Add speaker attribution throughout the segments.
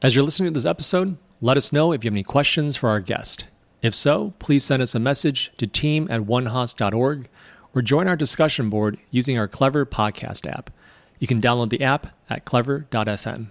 Speaker 1: As you're listening to this episode, let us know if you have any questions for our guest. If so, please send us a message to team at onehaas.org or join our discussion board using our Clever podcast app. You can download the app at clever.fm.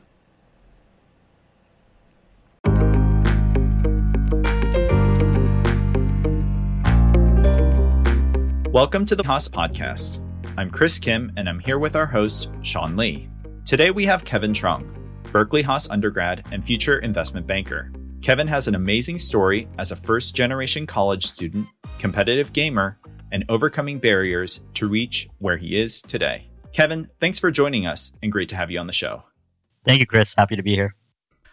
Speaker 2: Welcome to the Haas Podcast. I'm Chris Kim, and I'm here with our host, Sean Lee. Today we have Kevin Trung, Berkeley Haas undergrad and future investment banker. Kevin has an amazing story as a first generation college student, competitive gamer, and overcoming barriers to reach where he is today. Kevin, thanks for joining us and great to have you on the show.
Speaker 3: Thank you, Chris. Happy to be here.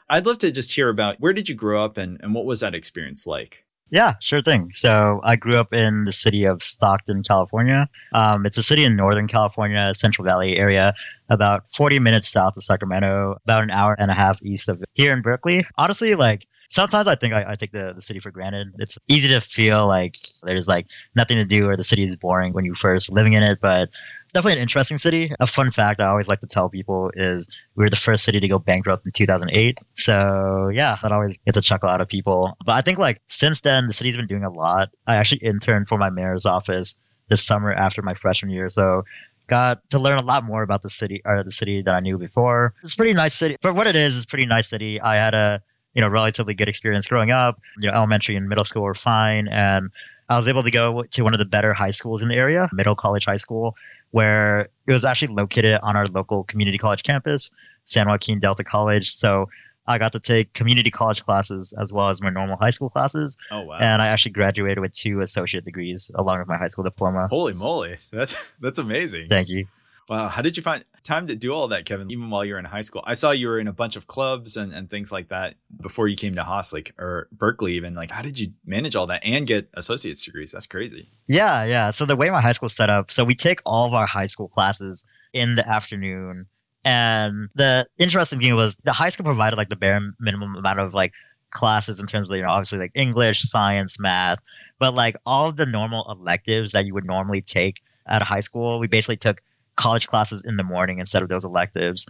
Speaker 2: I'd love to just hear about where did you grow up and, and what was that experience like?
Speaker 3: Yeah, sure thing. So I grew up in the city of Stockton, California. Um, it's a city in Northern California, Central Valley area, about 40 minutes south of Sacramento, about an hour and a half east of here in Berkeley. Honestly, like sometimes I think I, I, take the, the city for granted. It's easy to feel like there's like nothing to do or the city is boring when you first living in it, but definitely an interesting city. A fun fact I always like to tell people is we were the first city to go bankrupt in 2008. So yeah, that always gets a chuckle out of people. But I think like since then, the city's been doing a lot. I actually interned for my mayor's office this summer after my freshman year. So got to learn a lot more about the city or the city that I knew before. It's a pretty nice city. For what it is, it's a pretty nice city. I had a you know relatively good experience growing up. You know, elementary and middle school were fine, and I was able to go to one of the better high schools in the area, Middle College High School, where it was actually located on our local community college campus, San Joaquin Delta College. So I got to take community college classes as well as my normal high school classes.
Speaker 2: Oh wow!
Speaker 3: And I actually graduated with two associate degrees along with my high school diploma.
Speaker 2: Holy moly, that's that's amazing.
Speaker 3: Thank you.
Speaker 2: Wow, how did you find time to do all that, Kevin? Even while you were in high school, I saw you were in a bunch of clubs and, and things like that before you came to Haas, like or Berkeley. Even like, how did you manage all that and get associate's degrees? That's crazy.
Speaker 3: Yeah, yeah. So the way my high school set up, so we take all of our high school classes in the afternoon, and the interesting thing was the high school provided like the bare minimum amount of like classes in terms of you know obviously like English, science, math, but like all of the normal electives that you would normally take at a high school, we basically took college classes in the morning instead of those electives.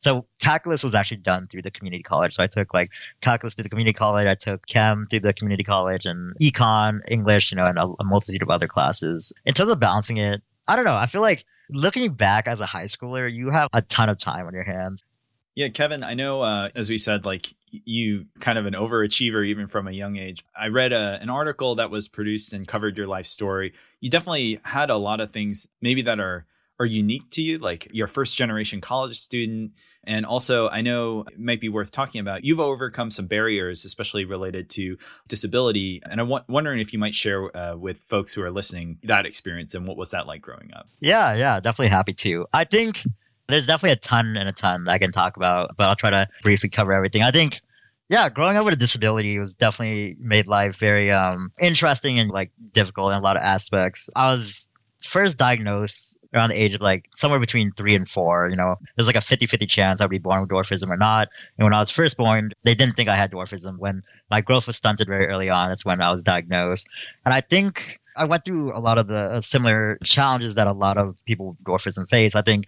Speaker 3: So calculus was actually done through the community college. So I took like calculus through the community college. I took chem through the community college and econ, English, you know, and a, a multitude of other classes. In terms of balancing it, I don't know. I feel like looking back as a high schooler, you have a ton of time on your hands.
Speaker 2: Yeah, Kevin, I know, uh, as we said, like you kind of an overachiever even from a young age. I read a, uh, an article that was produced and covered your life story. You definitely had a lot of things maybe that are are unique to you, like your first generation college student. And also, I know it might be worth talking about. You've overcome some barriers, especially related to disability. And I'm w- wondering if you might share uh, with folks who are listening that experience and what was that like growing up?
Speaker 3: Yeah, yeah, definitely happy to. I think there's definitely a ton and a ton I can talk about, but I'll try to briefly cover everything. I think yeah, growing up with a disability was definitely made life very um, interesting and like difficult in a lot of aspects. I was first diagnosed around the age of like somewhere between three and four. You know, there's like a 50 50 chance I'd be born with dwarfism or not. And when I was first born, they didn't think I had dwarfism. When my growth was stunted very early on, that's when I was diagnosed. And I think I went through a lot of the uh, similar challenges that a lot of people with dwarfism face. I think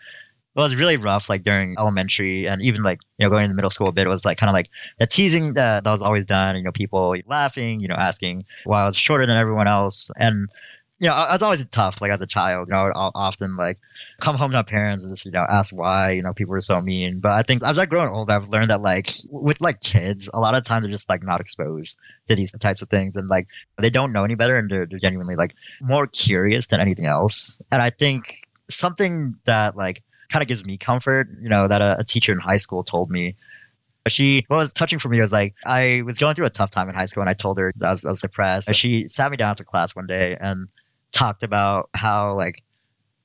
Speaker 3: it was really rough like during elementary and even like you know going into middle school a bit it was like kind of like the teasing that, that was always done you know people laughing you know asking why i was shorter than everyone else and you know, I was always tough, like as a child, you know, I'd often like come home to my parents and just, you know, ask why, you know, people were so mean. But I think as I've grown older, I've learned that like with like kids, a lot of times they're just like not exposed to these types of things and like they don't know any better and they're, they're genuinely like more curious than anything else. And I think something that like kind of gives me comfort, you know, that a, a teacher in high school told me she what was touching for me was like I was going through a tough time in high school and I told her I was, I was depressed. And she sat me down after class one day and talked about how like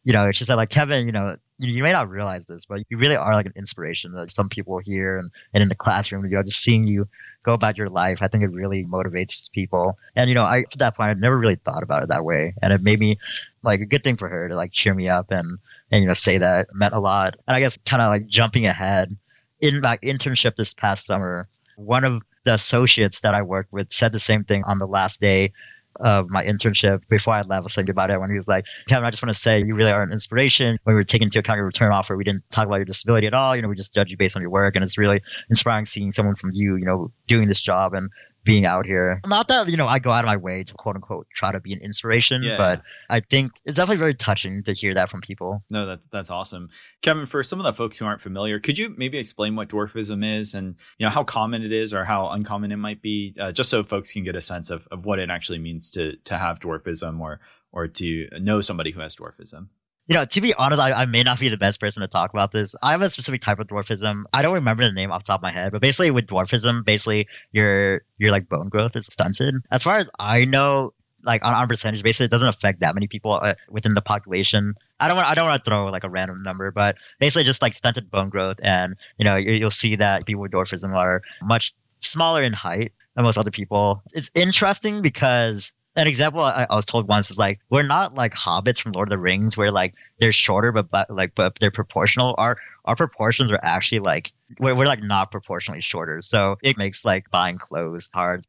Speaker 3: you know she said like Kevin, you know you, you may not realize this, but you really are like an inspiration to some people here and, and in the classroom. You know, just seeing you go about your life, I think it really motivates people. And you know, I at that point I never really thought about it that way, and it made me like a good thing for her to like cheer me up and and you know say that meant a lot. And I guess kind of like jumping ahead in my internship this past summer, one of the associates that I worked with said the same thing on the last day of my internship before I left, I was thinking about it when he was like, Kevin, I just want to say you really are an inspiration. When we were taking into account your return offer, we didn't talk about your disability at all. You know, we just judge you based on your work. And it's really inspiring seeing someone from you, you know, doing this job and being out here. Not that, you know, I go out of my way to quote unquote try to be an inspiration,
Speaker 2: Yeah.
Speaker 3: but I think it's definitely very touching to hear that from people.
Speaker 2: No, that that's awesome. Kevin, for some of the folks who aren't familiar, could you maybe explain what dwarfism is and you know how common it is or how uncommon it might be, uh, just so folks can get a sense of, of what it actually means to to have dwarfism or or to know somebody who has dwarfism.
Speaker 3: You know, to be honest, I, I may not be the best person to talk about this. I have a specific type of dwarfism. I don't remember the name off the top of my head, but basically with dwarfism, basically your your like bone growth is stunted. As far as I know, like on, on percentage basis, it doesn't affect that many people uh, within the population. I don't want I don't want to throw like a random number, but basically just like stunted bone growth, and you know you, you'll see that people with dwarfism are much smaller in height than most other people. It's interesting because an example I, I was told once is like we're not like hobbits from Lord of the Rings where like they're shorter but, but like but they're proportional. Our our proportions are actually like we're, we're like not proportionally shorter, so it makes like buying clothes hard.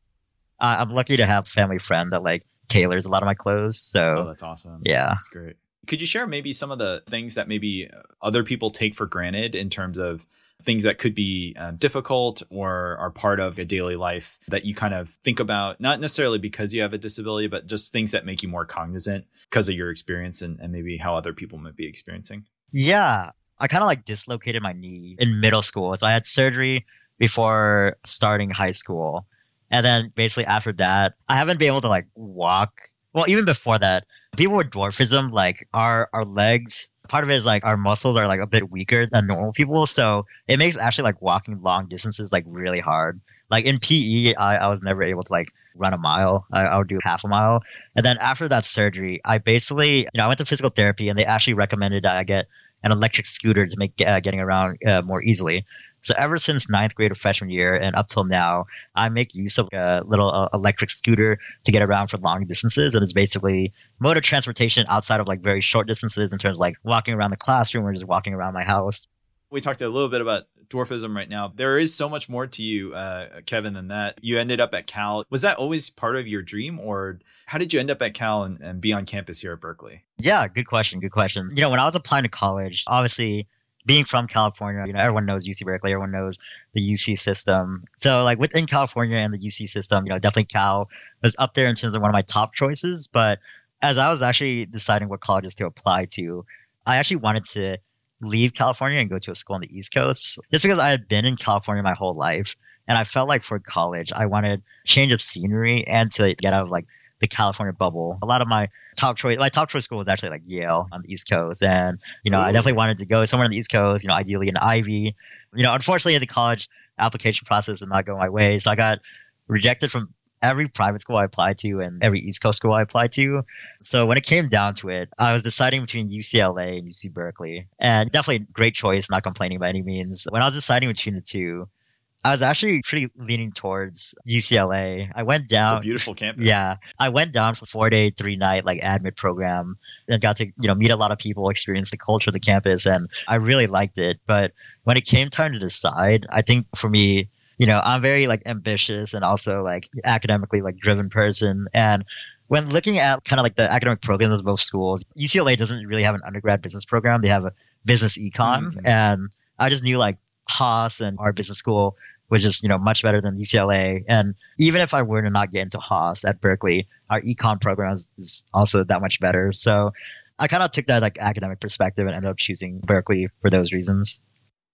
Speaker 3: Uh, I'm lucky to have a family friend that like tailors a lot of my clothes,
Speaker 2: Oh,
Speaker 3: so
Speaker 2: that's awesome.
Speaker 3: yeah.
Speaker 2: That's great. Could you share maybe some of the things that maybe other people take for granted in terms of things that could be um, difficult or are part of a daily life that you kind of think about, not necessarily because you have a disability, but just things that make you more cognizant because of your experience and, and maybe how other people might be experiencing?
Speaker 3: Yeah, I kind of like dislocated my knee in middle school. So I had surgery before starting high school. And then basically after that, I haven't been able to like walk. Well, even before that, people with dwarfism, like our, our legs, part of it is like our muscles are like a bit weaker than normal people. So it makes actually like walking long distances like really hard. Like in PE, I, I was never able to like run a mile. I, I would do half a mile. And then after that surgery, I basically, you know, I went to physical therapy and they actually recommended that I get an electric scooter to make uh, getting around uh, more easily. So ever since ninth grade or freshman year and up till now, I make use of a little uh, electric scooter to get around for long distances, and it's basically mode of transportation outside of like very short distances in terms of like walking around the classroom or just walking around my house.
Speaker 2: We talked a little bit about dwarfism right now. There is so much more to you, uh, Kevin, than that. You ended up at Cal. Was that always part of your dream, or how did you end up at Cal and, and be on campus here at Berkeley?
Speaker 3: Yeah, good question. Good question. You know, when I was applying to college, obviously being from California, you know, everyone knows UC Berkeley, everyone knows the UC system. So like within California and the UC system, you know, definitely Cal was up there in terms of one of my top choices. But as I was actually deciding what colleges to apply to, I actually wanted to leave California and go to a school on the East Coast just because I had been in California my whole life. And I felt like for college, I wanted change of scenery and to get out of like the California bubble. A lot of my top choice, my top choice school was actually like Yale on the East Coast, and you know I definitely wanted to go somewhere on the East Coast. You know, ideally an Ivy. You know, unfortunately, the college application process did not go my way, so I got rejected from every private school I applied to and every East Coast school I applied to. So when it came down to it, I was deciding between UCLA and UC Berkeley, and definitely great choice. Not complaining by any means. When I was deciding between the two. I was actually pretty leaning towards UCLA. I went down.
Speaker 2: It's a beautiful campus.
Speaker 3: yeah, I went down for four day, three night like admit program and got to you know meet a lot of people, experience the culture of the campus, and I really liked it. But when it came time to decide, I think for me, you know, I'm very like ambitious and also like academically like driven person, and when looking at kind of like the academic programs of both schools, UCLA doesn't really have an undergrad business program. They have a business econ,
Speaker 2: Mhm.
Speaker 3: and I just knew like Haas and our business school was is you know much better than UCLA. And even if I were to not get into Haas at Berkeley, our econ program is, is also that much better. So I kind of took that like academic perspective and ended up choosing Berkeley for those reasons.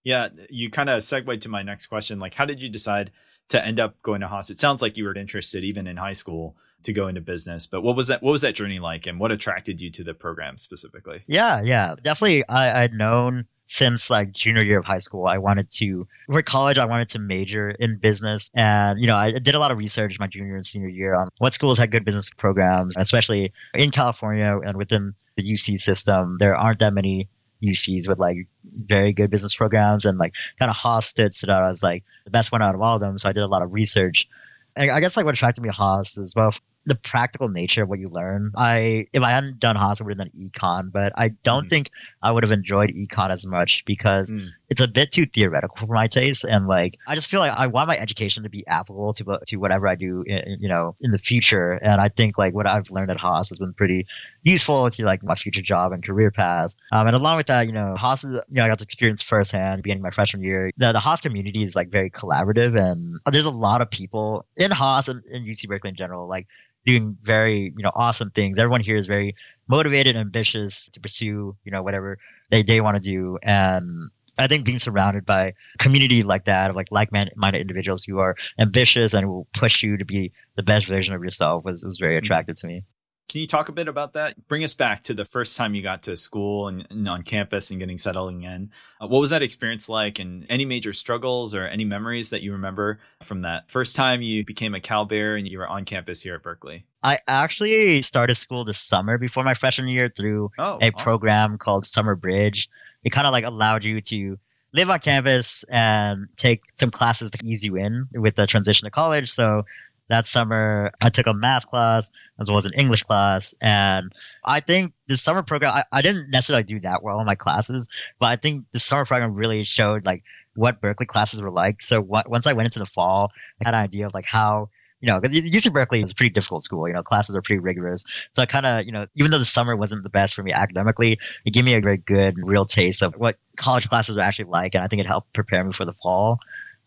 Speaker 2: Yeah, you kind of segued to my next question. Like, how did you decide to end up going to Haas? It sounds like you were interested even in high school to go into business, but what was that? What was that journey like, and what attracted you to the program specifically?
Speaker 3: Yeah, yeah, definitely. I, I'd known since like junior year of high school, I wanted to for college. I wanted to major in business, and you know, I did a lot of research my junior and senior year on what schools had good business programs, especially in California and within the UC system. There aren't that many UCs with like very good business programs, and like kind of Haas stood stood out as like the best one out of all of them. So I did a lot of research. And I guess like what attracted me to Haas is well, the practical nature of what you learn. I if I hadn't done Haas, I would have done econ, but I don't mm. think I would have enjoyed econ as much because mm. it's a bit too theoretical for my taste. And like, I just feel like I want my education to be applicable to to whatever I do, in, you know, in the future. And I think like what I've learned at Haas has been pretty useful to like my future job and career path. Um, and along with that, you know, Haas is, you know, I got to experience firsthand beginning my freshman year. The, the Haas community is like very collaborative and there's a lot of people in Haas and in UC Berkeley in general, like doing very, you know, awesome things. Everyone here is very motivated and ambitious to pursue, you know, whatever they, they want to do. And I think being surrounded by community like that, of like like-minded individuals who are ambitious and will push you to be the best version of yourself was, was very mm-hmm. attractive to me.
Speaker 2: Can you talk a bit about that? Bring us back to the first time you got to school and, and on campus and getting settling in. Uh, what was that experience like, and any major struggles or any memories that you remember from that first time you became a Cal Bear and you were on campus here at Berkeley?
Speaker 3: I actually started school this summer before my freshman year through oh, a awesome. program called Summer Bridge. It kind of like allowed you to live on campus and take some classes to ease you in with the transition to college. So that summer I took a math class as well as an English class. And I think the summer program, I, I didn't necessarily do that well in my classes, but I think the summer program really showed like what Berkeley classes were like. So what, once I went into the fall, I had an idea of like how you know, because UC Berkeley is a pretty difficult school. You know, classes are pretty rigorous. So I kind of, you know, even though the summer wasn't the best for me academically, it gave me a very good, real taste of what college classes are actually like, and I think it helped prepare me for the fall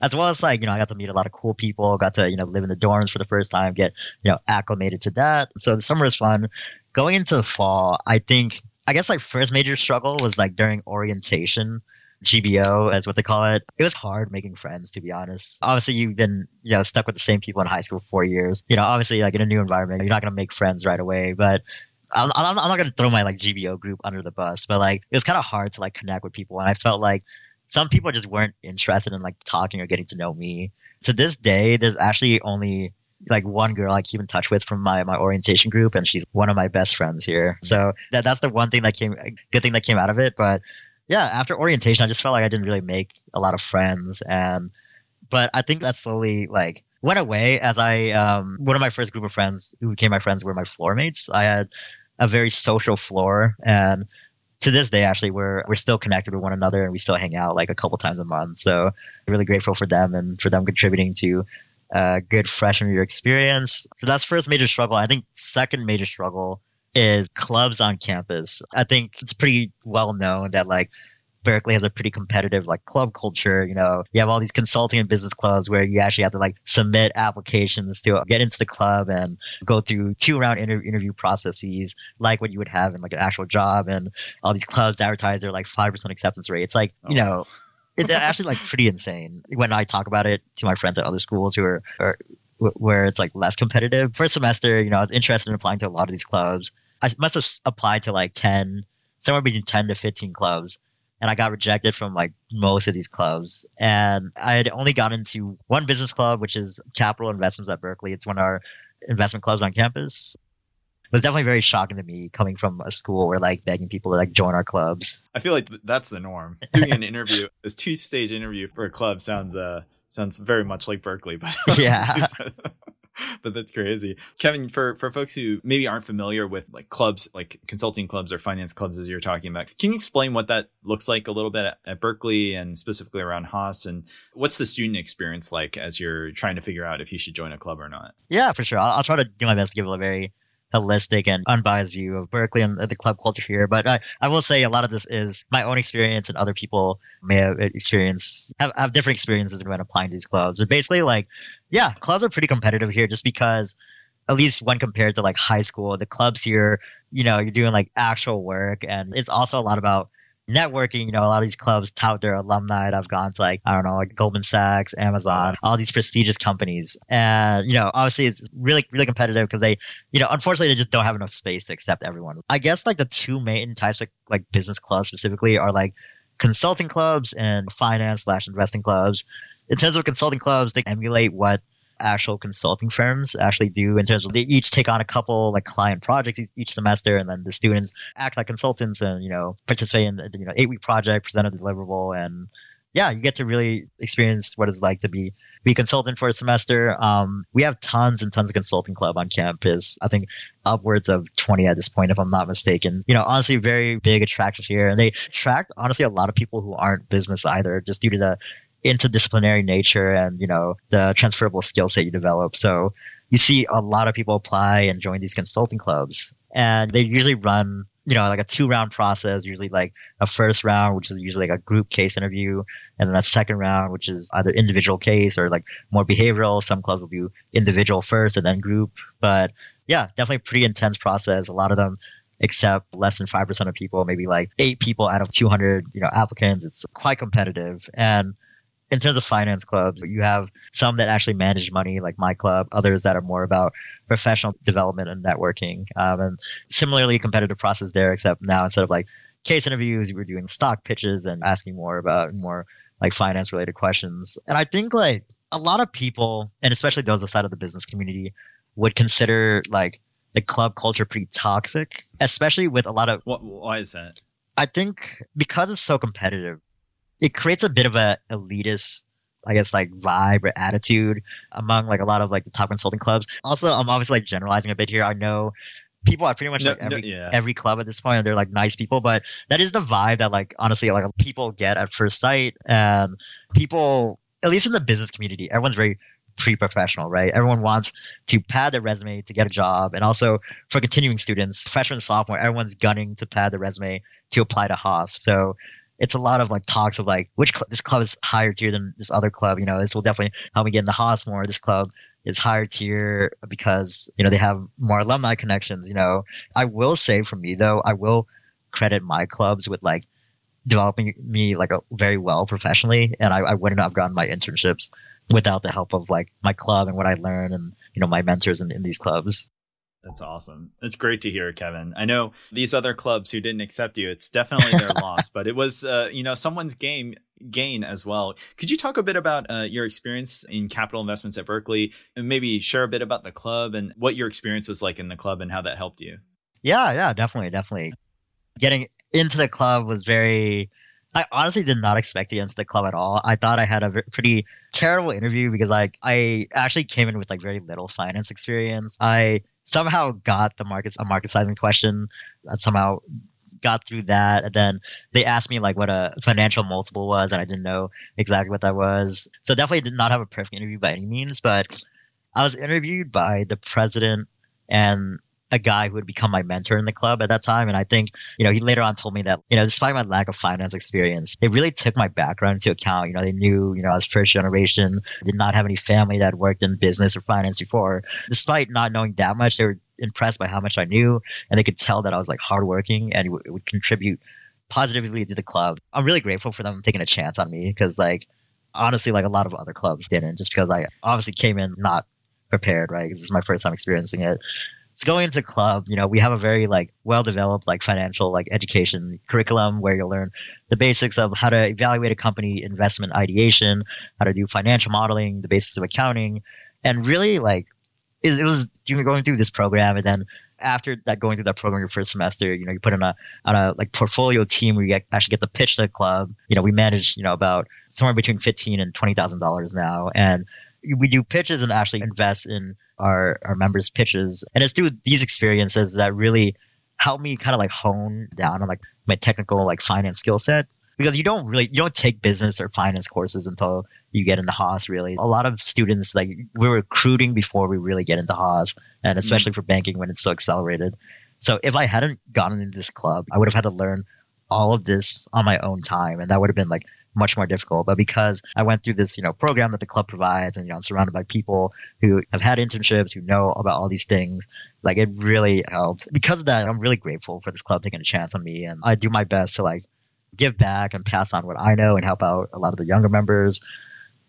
Speaker 3: as well as like you know I got to meet a lot of cool people, got to you know live in the dorms for the first time, get you know acclimated to that. So the summer was fun. Going into the fall, I think I guess like first major struggle was like during orientation. GBO, as what they call it. It was hard making friends, to be honest. Obviously, you've been, you know, stuck with the same people in high school for four years. You know, obviously, like in a new environment, you're not going to make friends right away. But I'm, I'm, not to throw my like GBO group under the bus. But like, it was kind of hard to like connect with people. And I felt like some people just weren't interested in like talking or getting to know me. To this day, there's actually only like one girl I keep in touch with from my, my orientation group, and she's one of my best friends here. So that that's the one thing that came good thing that came out of it. But yeah, after orientation, I just felt like I didn't really make a lot of friends, and but I think that slowly like went away as I um one of my first group of friends who became my friends were my floor mates. I had a very social floor and to this day, actually, we're we're still connected with one another and we still hang out like a couple times a month. So really grateful for them and for them contributing to a good freshman year experience. So that's first major struggle. I think second major struggle is clubs on campus. I think it's pretty well known that like Berkeley has a pretty competitive like club culture. You know, you have all these consulting and business clubs where you actually have to like submit applications to get into the club and go through two round inter- interview processes like what you would have in like an actual job. And all these clubs advertise their like five percent acceptance rate. It's like oh, you oh. know. it's actually like pretty insane when I talk about it to my friends at other schools who are, are where it's like less competitive. First semester, you know, I was interested in applying to a lot of these clubs. I must have applied to like 10, somewhere between 10 to 15 clubs and I got rejected from like most of these clubs. And I had only gotten into one business club, which is Capital Investments at Berkeley. It's one of our investment clubs on campus. It was definitely very shocking to me coming from a school where like begging people to like join our clubs.
Speaker 2: I feel like that's the norm. Doing an interview, this two stage interview for a club sounds uh sounds very much like Berkeley, but
Speaker 3: yeah.
Speaker 2: but that's crazy. Kevin, for, for folks who maybe aren't familiar with like clubs, like consulting clubs or finance clubs, as you're talking about, can you explain what that looks like a little bit at, at Berkeley and specifically around Haas? And what's the student experience like as you're trying to figure out if you should join a club or not?
Speaker 3: Yeah, for sure. I'll, I'll try to do my best to give a very holistic and unbiased view of Berkeley and the club culture here. But I, I will say a lot of this is my own experience and other people may have experienced, have, have different experiences when applying to these clubs. But basically, like, yeah, clubs are pretty competitive here just because at least when compared to like high school, the clubs here, you know, you're doing like actual work and it's also a lot about networking, you know, a lot of these clubs tout their alumni that have gone to like, I don't know, like Goldman Sachs, Amazon, all these prestigious companies. And, you know, obviously it's really, really competitive because they, you know, unfortunately they just don't have enough space to accept everyone. I guess like the two main types of like business clubs specifically are like consulting clubs and finance slash investing clubs. In terms of consulting clubs, they emulate what actual consulting firms actually do in terms of they each take on a couple like client projects each semester and then the students act like consultants and you know participate in you know eight week project present a deliverable and yeah, you get to really experience what it's like to be be consultant for a semester. Um, we have tons and tons of consulting club on campus. I think upwards of 20 at this point, if I'm not mistaken. You know, honestly, very big attraction here. And they attract, honestly, a lot of people who aren't business either, just due to the interdisciplinary nature and, you know, the transferable skills that you develop. So you see a lot of people apply and join these consulting clubs. And they usually run you know, like a two round process, usually like a first round, which is usually like a group case interview, and then a second round, which is either individual case or like more behavioral. Some clubs will do individual first and then group. But yeah, definitely pretty intense process. A lot of them accept less than 5% of people, maybe like eight people out of 200, you know, applicants. It's quite competitive. And in terms of finance clubs, you have some that actually manage money, like my club, others that are more about professional development and networking. Um, and similarly, competitive process there, except now instead of like case interviews, we're doing stock pitches and asking more about more like finance related questions. And I think like a lot of people, and especially those outside of the business community, would consider like the club culture pretty toxic, especially with a lot of.
Speaker 2: What, why is that?
Speaker 3: I think because it's so competitive, it creates a bit of a elitist I guess like vibe or attitude among like a lot of like the top consulting clubs. Also, I'm obviously like generalizing a bit here. I know people are pretty much no, like every no, yeah. every club at this point and they're like nice people, but that is the vibe that like honestly like people get at first sight. And people at least in the business community, everyone's very pre-professional, right? Everyone wants to pad their resume to get a job, and also for continuing students, freshman, sophomore, everyone's gunning to pad their resume to apply to Haas. So it's a lot of like talks of like which cl- this club is higher tier than this other club. You know, this will definitely help me get in the Haas more. This club is higher tier because you know they have more alumni connections. You know, I will say for me though, I will credit my clubs with like developing me like a very well professionally, and I, I wouldn't have gotten my internships without the help of like my club and what I learned and you know my mentors in, in these clubs.
Speaker 2: That's awesome. It's great to hear, Kevin. I know these other clubs who didn't accept you, it's definitely their loss, but it was, uh, you know, someone's game gain as well. Could you talk a bit about uh, your experience in capital investments at Berkeley and maybe share a bit about the club and what your experience was like in the club and how that helped you?
Speaker 3: Yeah, yeah, definitely, definitely. Getting into the club was very I honestly did not expect to get into the club at all. I thought I had a pretty terrible interview because like I actually came in with like very little finance experience. I somehow got the market a market sizing question. I somehow got through that, and then they asked me like what a financial multiple was, and I didn't know exactly what that was. So definitely did not have a perfect interview by any means, but I was interviewed by the president and a guy who had become my mentor in the club at that time. And I think, you know, he later on told me that, you know, despite my lack of finance experience, they really took my background into account. You know, they knew, you know, I was first generation, did not have any family that worked in business or finance before. Despite not knowing that much, they were impressed by how much I knew and they could tell that I was like hardworking and it, w- it would contribute positively to the club. I'm really grateful for them taking a chance on me because like honestly like a lot of other clubs didn't just because I obviously came in not prepared, right? Because this is my first time experiencing it. So going into club, you know, we have a very like well developed like financial like education curriculum where you'll learn the basics of how to evaluate a company investment ideation, how to do financial modeling, the basics of accounting, and really like it, it was going through this program and then after that going through that program your first semester you know you put in a on a like portfolio team where you actually get to pitch to the club. You know we manage you know about somewhere between fifteen and twenty thousand dollars now and we do pitches and actually invest in our our members' pitches, and it's through these experiences that really help me kind of like hone down on like my technical like finance skill set because you don't really you don't take business or finance courses until you get into Haas really. A lot of students like we're recruiting before we really get into Haas and especially mm-hmm. for banking when it's so accelerated. So if I hadn't gotten into this club, I would have had to learn all of this on my own time and that would have been like much more difficult. But because I went through this, you know, program that the club provides and, you know, I'm surrounded by people who have had internships, who know about all these things, like it really helped. Because of that, I'm really grateful for this club taking a chance on me. And I do my best to like give back and pass on what I know and help out a lot of the younger members.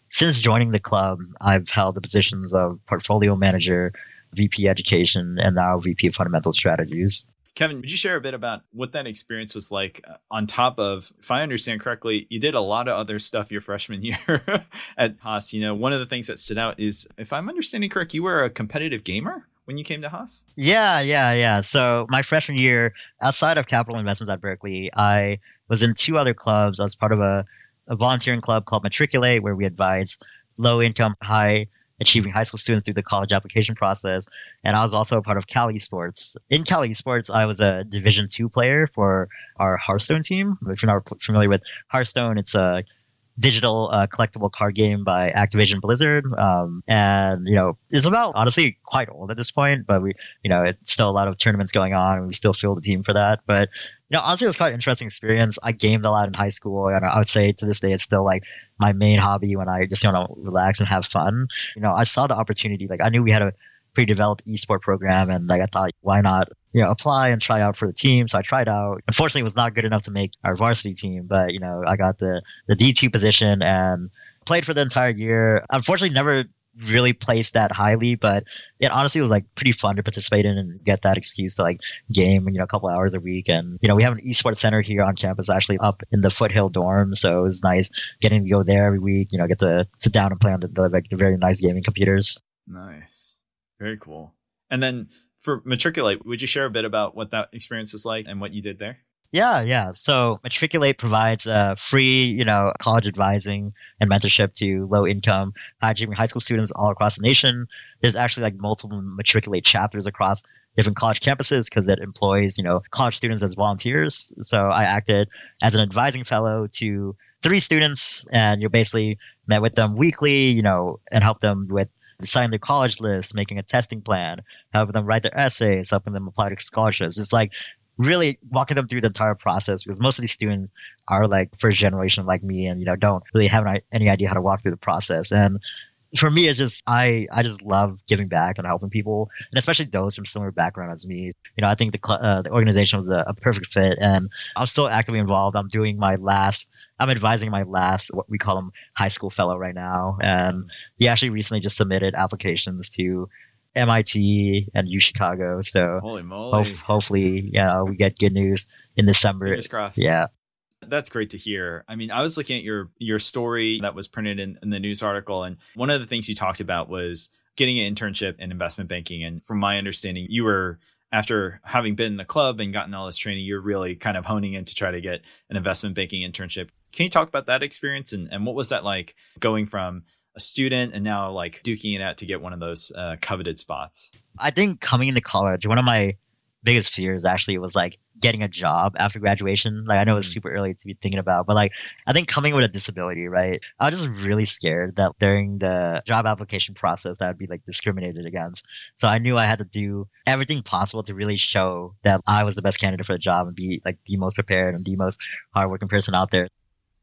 Speaker 3: Since joining the club, I've held the positions of portfolio manager, VP education, and now VP of fundamental strategies.
Speaker 2: Kevin, would you share a bit about what that experience was like uh, on top of, if I understand correctly, you did a lot of other stuff your freshman year at Haas. You know, one of the things that stood out is, if I'm understanding correct, you were a competitive gamer when you came to Haas?
Speaker 3: Yeah, yeah, yeah. So my freshman year, outside of capital investments at Berkeley, I was in two other clubs. I was part of a a volunteering club called Matriculate, where we advise low income, high achieving high school students through the college application process. And I was also a part of Cal Esports. In Cal Esports, I was a Division two player for our Hearthstone team. If you're not familiar with Hearthstone, it's a digital uh, collectible card game by Activision Blizzard. Um, and, you know, it's about honestly quite old at this point, but we, you know, it's still a lot of tournaments going on and we still field the team for that. But, you know, honestly, it was quite an interesting experience. I gamed a lot in high school and I would say to this day, it's still like my main hobby when I just want to relax and have fun. You know, I saw the opportunity, like I knew we had a pretty developed esport program and like I thought, why not you know, apply and try out for the team. So I tried out. Unfortunately, it was not good enough to make our varsity team, but you know, I got the the D2 position and played for the entire year. Unfortunately, never really placed that highly, but it honestly was like pretty fun to participate in and get that excuse to like game, you know, a couple hours a week. And, you know, we have an esports center here on campus actually up in the foothill dorm. So it was nice getting to go there every week, you know, get to sit down and play on the, the, like, the very nice gaming computers.
Speaker 2: Nice. Very cool. And then for Matriculate, would you share a bit about what that experience was like and what you did there?
Speaker 3: Yeah, yeah. So Matriculate provides uh, free, you know, college advising and mentorship to low income, high achieving high school students all across the nation. There's actually like multiple Matriculate chapters across different college campuses because it employs, you know, college students as volunteers. So I acted as an advising fellow to three students and you basically met with them weekly, you know, and helped them with deciding their college list, making a testing plan, helping them write their essays, helping them apply to scholarships. It's like really walking them through the entire process because most of these students are like first generation like me and you know don't really have any idea how to walk through the process and for me, it's just I I just love giving back and helping people, and especially those from similar background as me. You know, I think the uh, the organization was a, a, perfect fit, and I'm still actively involved. I'm doing my last. I'm advising my last what we call them high school fellow right now, and he actually recently just submitted applications to MIT and U Chicago. So
Speaker 2: holy moly!
Speaker 3: Ho- hopefully, yeah, we get good news in December.
Speaker 2: Fingers crossed.
Speaker 3: Yeah.
Speaker 2: That's great to hear. I mean, I was looking at your your story that was printed in, in the news article, and one of the things you talked about was getting an internship in investment banking. And from my understanding, you were after having been in the club and gotten all this training, you're really kind of honing in to try to get an investment banking internship. Can you talk about that experience and, and what was that like going from a student and now like duking it out to get one of those uh, coveted spots?
Speaker 3: I think coming into college, one of my biggest fears actually was like getting a job after graduation. Like I know it's mm. super early to be thinking about, but like I think coming with a disability, right? I was just really scared that during the job application process that I'd be like discriminated against. So I knew I had to do everything possible to really show that I was the best candidate for the job and be like the most prepared and the most hardworking person out there.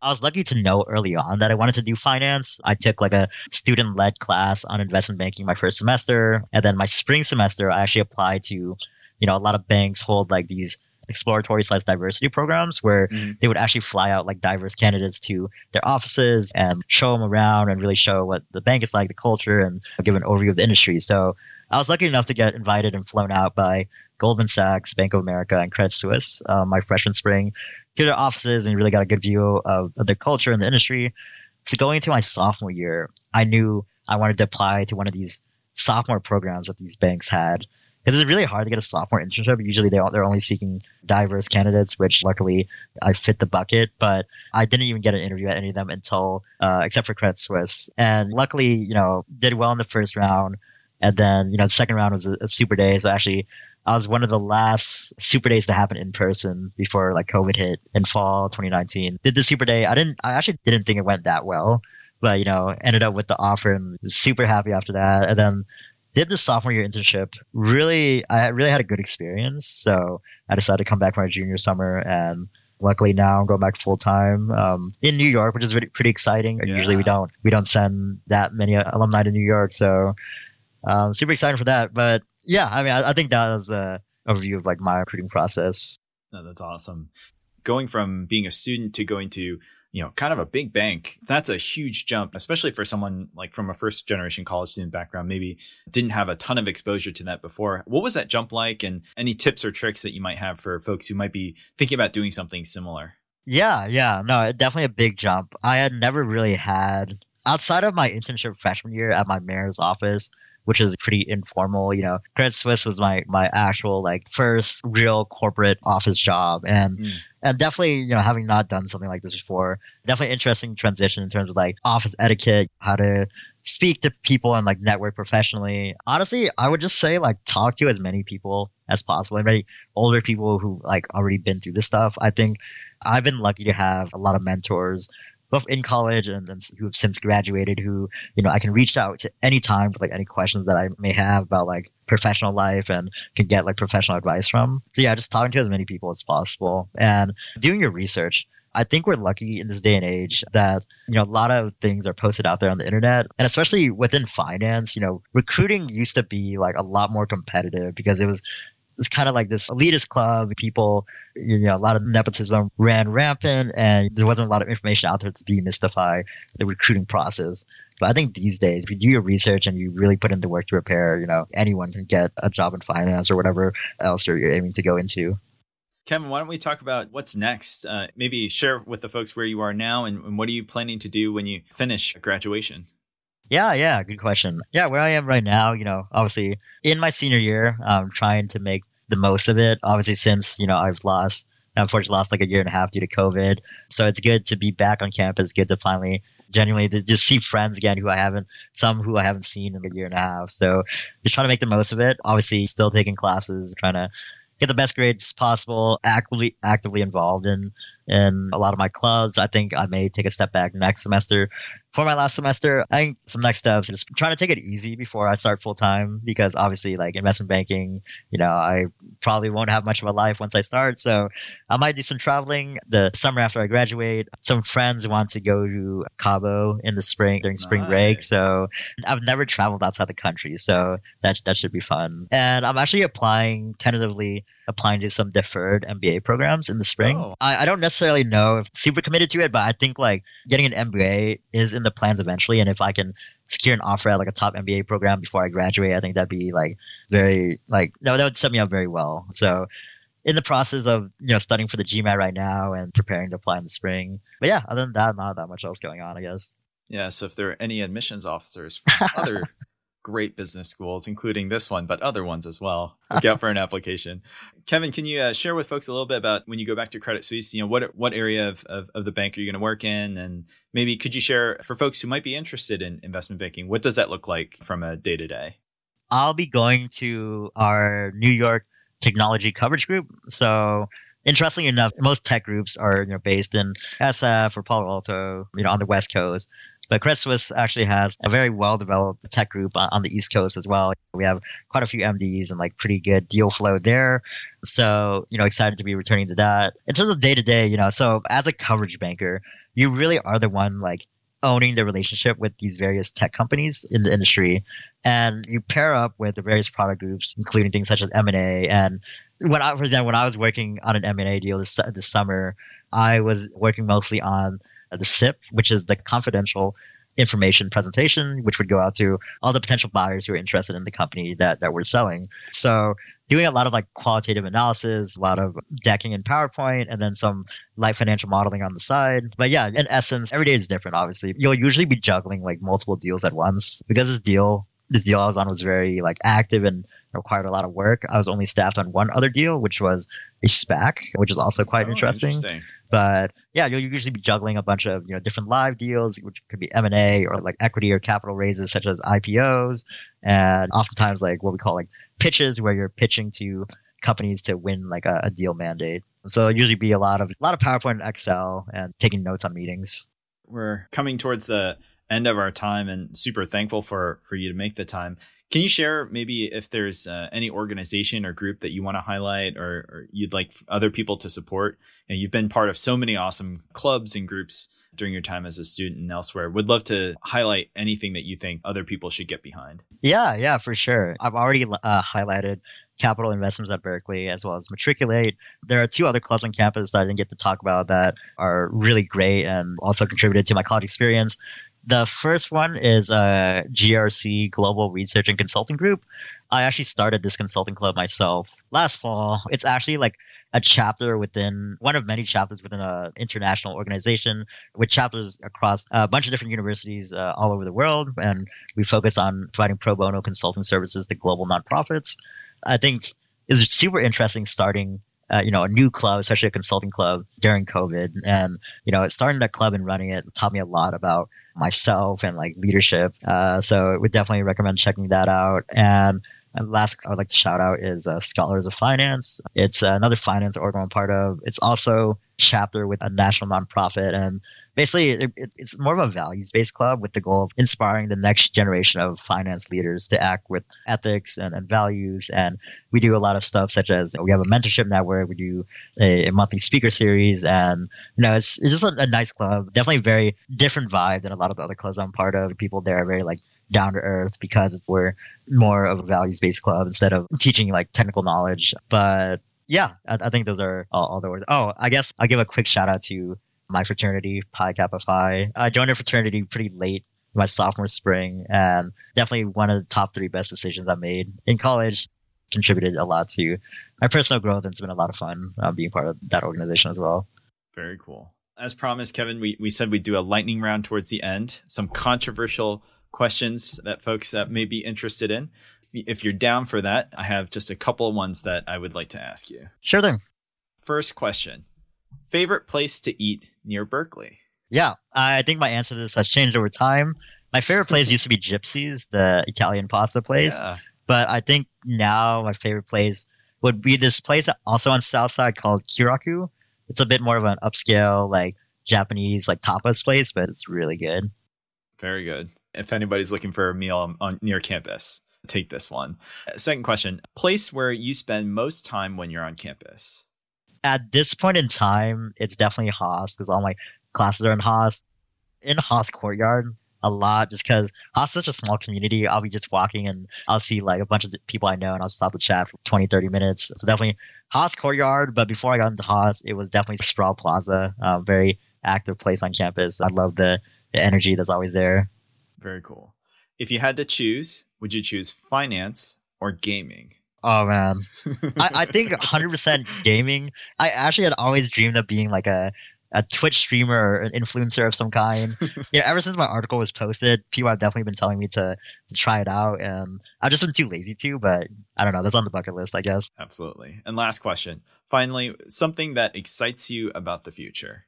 Speaker 3: I was lucky to know early on that I wanted to do finance. I took like a student led class on investment banking my first semester. And then my spring semester, I actually applied to, you know, a lot of banks hold like these exploratory slash diversity programs where mm. they would actually fly out like diverse candidates to their offices and show them around and really show what the bank is like, the culture, and give an overview of the industry. So I was lucky enough to get invited and flown out by Goldman Sachs, Bank of America, and Credit Suisse uh, my freshman spring to their offices and really got a good view of, of their culture and the industry. So going into my sophomore year, I knew I wanted to apply to one of these sophomore programs that these banks had because it's really hard to get a sophomore internship. Usually they they're only seeking diverse candidates, which luckily I fit the bucket. But I didn't even get an interview at any of them until uh, except for Credit Suisse, and luckily you know did well in the first round, and then you know the second round was a, a super day. So actually. I was one of the last super days to happen in person before like COVID hit in fall 2019. Did the super day. I didn't. I actually didn't think it went that well, but you know, ended up with the offer and super happy after that. And then did the sophomore year internship. Really, I really had a good experience. So I decided to come back for my junior summer, and luckily now I'm going back full time um, in New York, which is really, pretty exciting. Yeah. Usually we don't we don't send that many alumni to New York, so um, super excited for that. But yeah, I mean, I, I think that was a overview of like my recruiting process.
Speaker 2: No, that's awesome. Going from being a student to going to you know, kind of a big bank, that's a huge jump, especially for someone like from a first generation college student background, maybe didn't have a ton of exposure to that before. What was that jump like? And any tips or tricks that you might have for folks who might be thinking about doing something similar?
Speaker 3: Yeah, yeah, no, definitely a big jump. I had never really had, outside of my internship freshman year at my mayor's office, which is pretty informal. You know, Credit Suisse was my my actual like first real corporate office job, and mm. and definitely you know having not done something like this before, definitely interesting transition in terms of like office etiquette, how to speak to people and like network professionally. Honestly, I would just say like talk to as many people as possible. And maybe older people who like already been through this stuff. I think I've been lucky to have a lot of mentors both in college and, and who have since graduated who you know i can reach out to any time with like any questions that i may have about like professional life and can get like professional advice from so yeah just talking to as many people as possible and doing your research I think we're lucky in this day and age that, you know, a lot of things are posted out there on the internet. And especially within finance, you know, recruiting used to be like a lot more competitive because it was it's kind of like this elitist club. People, you know, a lot of nepotism ran rampant, and there wasn't a lot of information out there to demystify the recruiting process. But I think these days, if you do your research and you really put in the work to prepare, you know, anyone can get a job in finance or whatever else you're, you're aiming to go into.
Speaker 2: Kevin, why don't we talk about what's next? Uh, maybe share with the folks where you are now and, and what are you planning to do when you finish graduation?
Speaker 3: Yeah, yeah, good question. Yeah, where I am right now, you know, obviously in my senior year, I'm trying to make the most of it. Obviously, since you know I've lost, unfortunately, lost like a year and a half due to COVID. So it's good to be back on campus. Good to finally, genuinely, to just see friends again who I haven't, some who I haven't seen in a year and a half. So just trying to make the most of it. Obviously, still taking classes, trying to get the best grades possible, actively actively involved in in a lot of my clubs. I think I may take a step back next semester for my last semester. I think some next steps is trying to take it easy before I start full time because obviously like investment banking, you know, I probably won't have much of a life once I start. So I might do some traveling the summer after I graduate. Some friends want to go to Cabo in the spring during spring nice. break. So I've never traveled outside the country. So that that should be fun. And I'm actually applying tentatively applying to some deferred MBA programs in the spring. Oh. I, I don't necessarily know if super committed to it, but I think like getting an MBA is in the plans eventually. And if I can secure an offer at like a top MBA program before I graduate, I think that'd be like very like no, that would set me up very well. So in the process of you know studying for the GMAT right now and preparing to apply in the spring. But yeah, other than that, not that much else going on, I guess.
Speaker 2: Yeah, so if there are any admissions officers from other great business schools, including this one, but other ones as well. Look out for an application. Kevin, can you uh, share with folks a little bit about when you go back to Credit Suisse? You know, what what area of, of, of the bank are you going to work in, and maybe could you share for folks who might be interested in investment banking, what does that look like from a day to day?
Speaker 3: I'll be going to our New York technology coverage group. So interestingly enough, most tech groups are you know based in SF or Palo Alto, you know, on the West Coast. But Credit Suisse actually has a very well developed tech group on, the East Coast as well. We have quite a few MDs and like pretty good deal flow there. So, you know, excited to be returning to that. In terms of day to day, you know, so as a coverage banker, you really are the one like owning the relationship with these various tech companies in the industry and you pair up with the various product groups including things such as m&a and when i for example when i was working on an m&a deal this, this summer i was working mostly on the CIP, which is the confidential information presentation, which would go out to all the potential buyers who are interested in the company that, that we're selling. So doing a lot of like qualitative analysis, a lot of decking in PowerPoint, and then some light financial modeling on the side. But yeah, in essence, every day is different, obviously. You'll usually be juggling like multiple deals at once because this deal this deal I was on was very like active and required a lot of work. I was only staffed on one other deal, which was a SPAC, which is also quite oh, interesting. interesting. But yeah, you'll usually be juggling a bunch of you know different live deals, which could be M and A or like equity or capital raises, such as IPOs, and oftentimes like what we call like pitches, where you're pitching to companies to win like a, a deal mandate. So it usually be a lot of a lot of PowerPoint and Excel and taking notes on meetings.
Speaker 2: We're coming towards the end of our time and super thankful for for you to make the time. Can you share maybe if there's uh, any organization or group that you want to highlight or, or you'd like other people to support? You know, you've been part of so many awesome clubs and groups during your time as a student and elsewhere. Would love to highlight anything that you think other people should get behind.
Speaker 3: Yeah, yeah, for sure. I've already uh, highlighted capital investments at Berkeley as well as Matriculate. There are two other clubs on campus that I didn't get to talk about that are really great and also contributed to my college experience. The first one is a GRC Global Research and Consulting Group. I actually started this consulting club myself last fall. It's actually like a chapter within one of many chapters within an international organization with chapters across a bunch of different universities uh, all over the world. And we focus on providing pro bono consulting services to global nonprofits. I think it's super interesting starting uh, you know, a new club, especially a consulting club during COVID. And, you know, starting that club and running it taught me a lot about myself and like leadership. Uh, so I would definitely recommend checking that out. And and last I would like to shout out is uh, Scholars of Finance. It's another finance org I'm part of. It's also chapter with a national nonprofit, and basically it, it, it's more of a values based club with the goal of inspiring the next generation of finance leaders to act with ethics and, and values. And we do a lot of stuff such as we have a mentorship network. We do a, a monthly speaker series, and you know it's, it's just a, a nice club. Definitely very different vibe than a lot of the other clubs I'm part of. People there are very like down to earth because we're more of a values based club instead of teaching like technical knowledge. But yeah, I, I think those are all, all the words. Oh, I guess I'll give a quick shout out to my fraternity, Pi Kappa Phi. I joined a fraternity pretty late my sophomore spring and definitely one of the top three best decisions I made in college. Contributed a lot to my personal growth and it's been a lot of fun uh, being part of that organization as well.
Speaker 2: Very cool. As promised, Kevin, we, we said we'd do a lightning round towards the end. Some controversial questions that folks uh, may be interested in. If you're down for that, I have just a couple of ones that I would like to ask you.
Speaker 3: Sure thing.
Speaker 2: First question Favorite place to eat near Berkeley?
Speaker 3: Yeah, I think my answer to this has changed over time. My favorite place used to be Gypsies, the Italian pasta place. Yeah. But I think now my favorite place would be this place also on South Side called Kiraku. It's a bit more of an upscale, like Japanese, like tapas place, but it's really good.
Speaker 2: Very good if anybody's looking for a meal on, on, near campus, take this one. Second question place where you spend most time when you're on campus.
Speaker 3: At this point in time, it's definitely Haas because all my classes are in Haas. In Haas Courtyard, a lot just because Haas is such a small community. I'll be just walking and I'll see like a bunch of people I know and I'll stop to chat for 20, 30 minutes. So definitely Haas Courtyard. But before I got into Haas, it was definitely Sproul Plaza, uh, very active place on campus. I love the, the energy that's always there.
Speaker 2: Very cool. If you had to choose, would you choose finance or gaming?
Speaker 3: Oh man, I, I think 100% gaming. I actually had always dreamed of being like a a Twitch streamer or an influencer of some kind. yeah, ever since my article was posted, people have definitely been telling me to, to try it out, and I've just been too lazy to. But I don't know. That's on the bucket list, I guess.
Speaker 2: Absolutely. And last question. Finally, something that excites you about the future.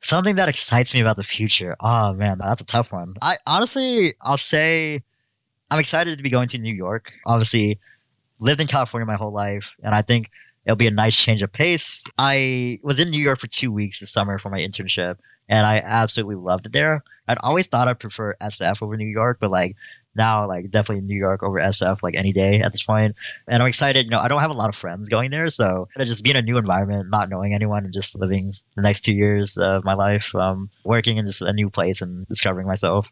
Speaker 3: Something that excites me about the future. Oh man, that's a tough one. I honestly, I'll say, I'm excited to be going to New York. Obviously, lived in California my whole life, and I think it'll be a nice change of pace. I was in New York for two weeks this summer for my internship, and I absolutely loved it there. I'd always thought I'd prefer SF over New York, but like now like definitely New York over SF like any day at this point. And I'm excited. You know, I don't have a lot of friends going there, so just be in a new environment, not knowing anyone, and just living the next two years of my life, um, working in just a new place and discovering myself.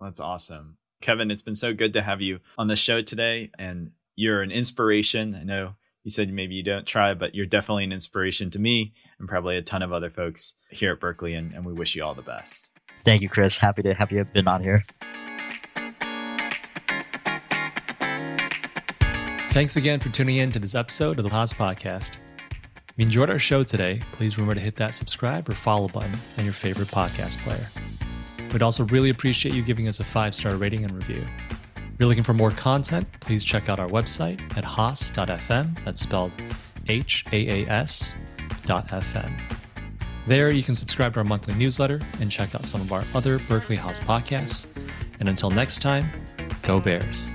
Speaker 2: that's awesome, Kevin. It's been so good to have you on the show today, and you're an inspiration. I know you said maybe you don't try, but you're definitely an inspiration to me and probably a ton of other folks here at Berkeley, and, and we wish you all the best.
Speaker 3: Thank you, Chris. Happy to have you been on here.
Speaker 1: Thanks again for tuning in to this episode of the Haas Podcast. If you enjoyed our show today, please remember to hit that subscribe or follow button on your favorite podcast player. We'd also really appreciate you giving us a five star rating and review. You're looking for more content, please check out our website at haas.fm. That's spelled H A A S dot FM. There, you can subscribe to our monthly newsletter and check out some of our other Berkeley Haas podcasts. And until next time, go Bears.